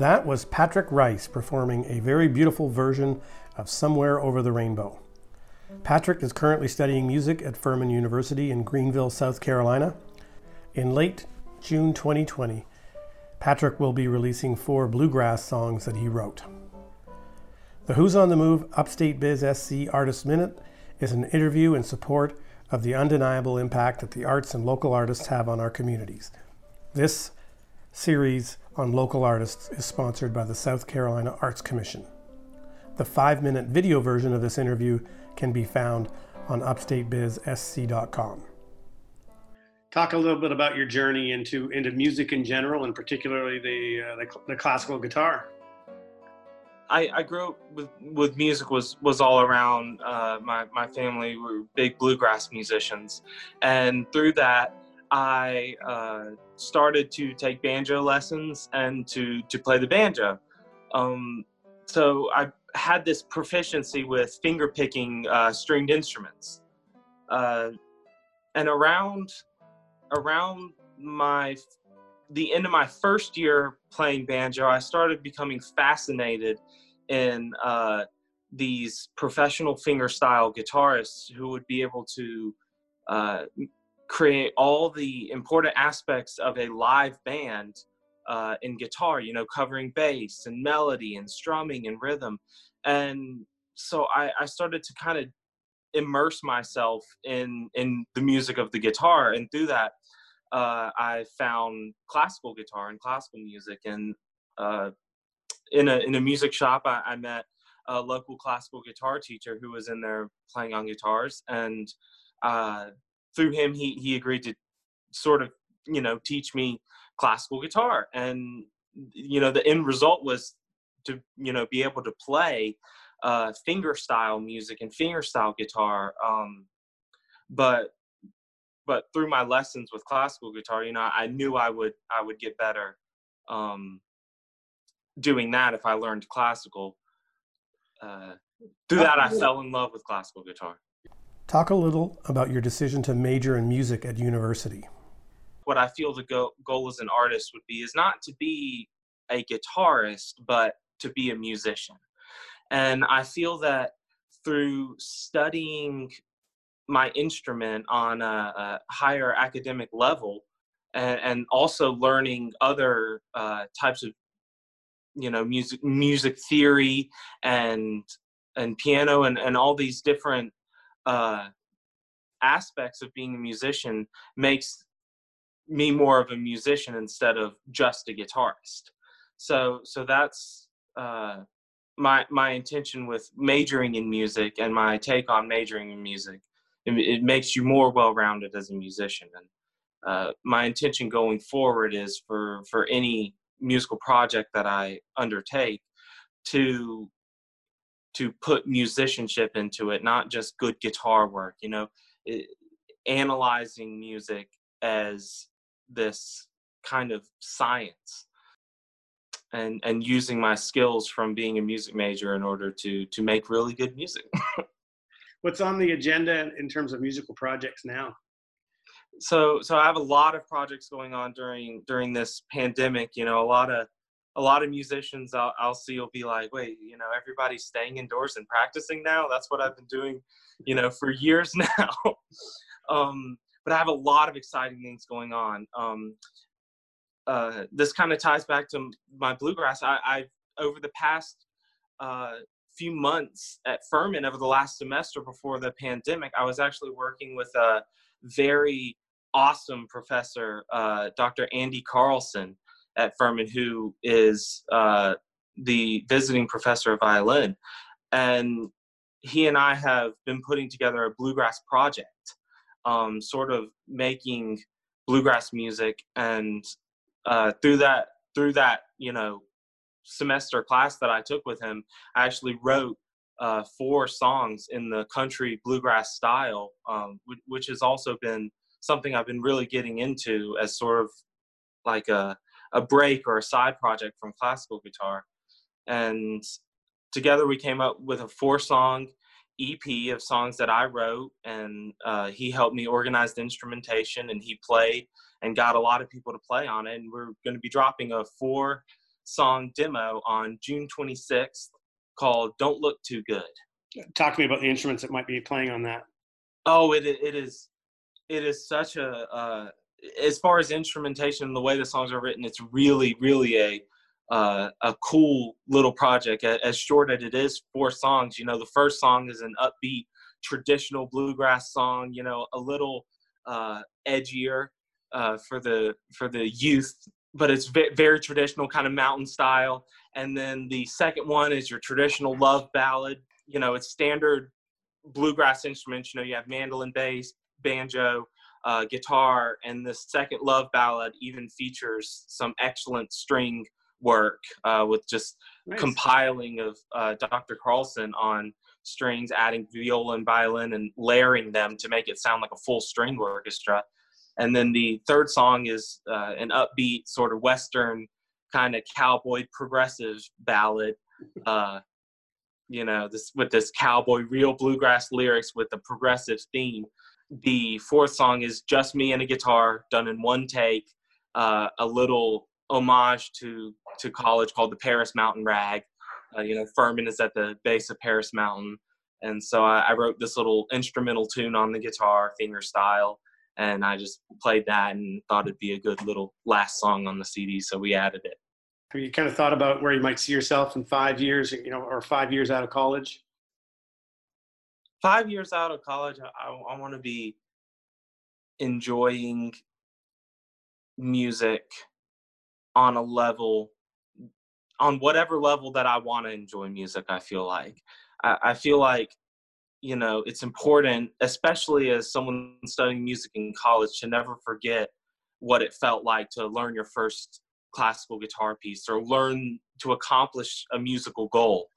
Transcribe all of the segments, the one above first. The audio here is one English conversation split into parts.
That was Patrick Rice performing a very beautiful version of Somewhere Over the Rainbow. Patrick is currently studying music at Furman University in Greenville, South Carolina. In late June 2020, Patrick will be releasing four bluegrass songs that he wrote. The Who's on the Move Upstate Biz SC Artist Minute is an interview in support of the undeniable impact that the arts and local artists have on our communities. This series on local artists is sponsored by the South Carolina Arts Commission. The five minute video version of this interview can be found on upstatebizsc.com. Talk a little bit about your journey into, into music in general, and particularly the, uh, the, the, classical guitar. I, I, grew up with, with music was, was all around uh, my, my family were big bluegrass musicians. And through that, I uh, started to take banjo lessons and to, to play the banjo. Um, so I had this proficiency with finger picking uh, stringed instruments. Uh, and around around my the end of my first year playing banjo, I started becoming fascinated in uh, these professional fingerstyle guitarists who would be able to uh, create all the important aspects of a live band uh, in guitar, you know, covering bass and melody and strumming and rhythm. And so I, I started to kind of immerse myself in in the music of the guitar, and through that, uh, I found classical guitar and classical music. And uh, in a in a music shop, I, I, met a local classical guitar teacher who was in there playing on guitars, and uh, through him, he he agreed to sort of you know teach me classical guitar. And you know the end result was to you know be able to play uh, finger style music and finger style guitar um, but but through my lessons with classical guitar you know i knew i would i would get better um, doing that if i learned classical uh, through that i fell in love with classical guitar talk a little about your decision to major in music at university what I feel the go- goal as an artist would be is not to be a guitarist, but to be a musician. And I feel that through studying my instrument on a, a higher academic level and, and also learning other uh, types of you know music music theory and and piano and, and all these different uh, aspects of being a musician makes me more of a musician instead of just a guitarist. So so that's uh, my my intention with majoring in music and my take on majoring in music. It, it makes you more well rounded as a musician, and uh, my intention going forward is for for any musical project that I undertake to to put musicianship into it, not just good guitar work. You know, it, analyzing music as this kind of science and and using my skills from being a music major in order to to make really good music what's on the agenda in terms of musical projects now so so i have a lot of projects going on during during this pandemic you know a lot of a lot of musicians I'll, I'll see will be like wait you know everybody's staying indoors and practicing now that's what i've been doing you know for years now um but I have a lot of exciting things going on. Um, uh, this kind of ties back to my bluegrass. I, I've over the past uh, few months at Furman over the last semester before the pandemic, I was actually working with a very awesome professor, uh, Dr. Andy Carlson at Furman, who is uh, the visiting professor of violin. And he and I have been putting together a bluegrass project um, sort of making bluegrass music and uh, through that through that you know semester class that I took with him, I actually wrote uh, four songs in the country bluegrass style, um, which has also been something I've been really getting into as sort of like a a break or a side project from classical guitar. And together we came up with a four song EP of songs that I wrote, and uh, he helped me organize the instrumentation, and he played and got a lot of people to play on it. And we're going to be dropping a four song demo on June 26th called "Don't Look Too Good." Talk to me about the instruments that might be playing on that. Oh, it it is it is such a uh, as far as instrumentation and the way the songs are written, it's really really a uh, a cool little project. As short as it is, four songs. You know, the first song is an upbeat traditional bluegrass song. You know, a little uh, edgier uh, for the for the youth, but it's very, very traditional kind of mountain style. And then the second one is your traditional love ballad. You know, it's standard bluegrass instruments. You know, you have mandolin, bass, banjo, uh, guitar, and the second love ballad even features some excellent string work uh, with just nice. compiling of uh, Dr. Carlson on strings, adding viola and violin, and layering them to make it sound like a full string orchestra. And then the third song is uh, an upbeat, sort of Western kind of cowboy progressive ballad. Uh, you know, this with this cowboy real bluegrass lyrics with a progressive theme. The fourth song is just me and a guitar done in one take. Uh, a little homage to to college called the Paris Mountain Rag. Uh, you know, Furman is at the base of Paris Mountain, and so I, I, wrote this little instrumental tune on the guitar, finger style, and I just played that and thought it'd be a good little last song on the CD, so we added it. Have you kind of thought about where you might see yourself in five years, you know, or five years out of college? Five years out of college, I, I want to be enjoying music on a level on whatever level that I want to enjoy music, I feel like. I, I, feel like, you know, it's important, especially as someone studying music in college, to never forget what it felt like to learn your first classical guitar piece or learn to accomplish a musical goal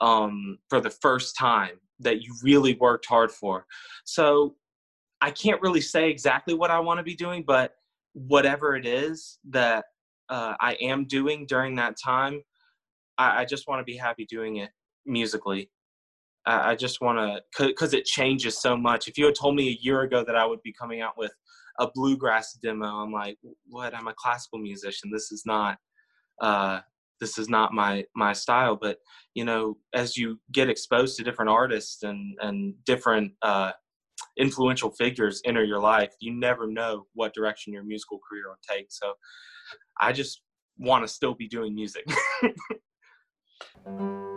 um, for the first time that you really worked hard for. So I can't really say exactly what I want to be doing, but whatever it is that uh, I am doing during that time, I, I just want to be happy doing it musically. I, I just want to, because it changes so much. If you had told me a year ago that I would be coming out with a bluegrass demo, I'm like, what? I'm a classical musician. This is not. Uh, this is not my my style but you know as you get exposed to different artists and and different uh, influential figures enter your life you never know what direction your musical career will take so I just want to still be doing music.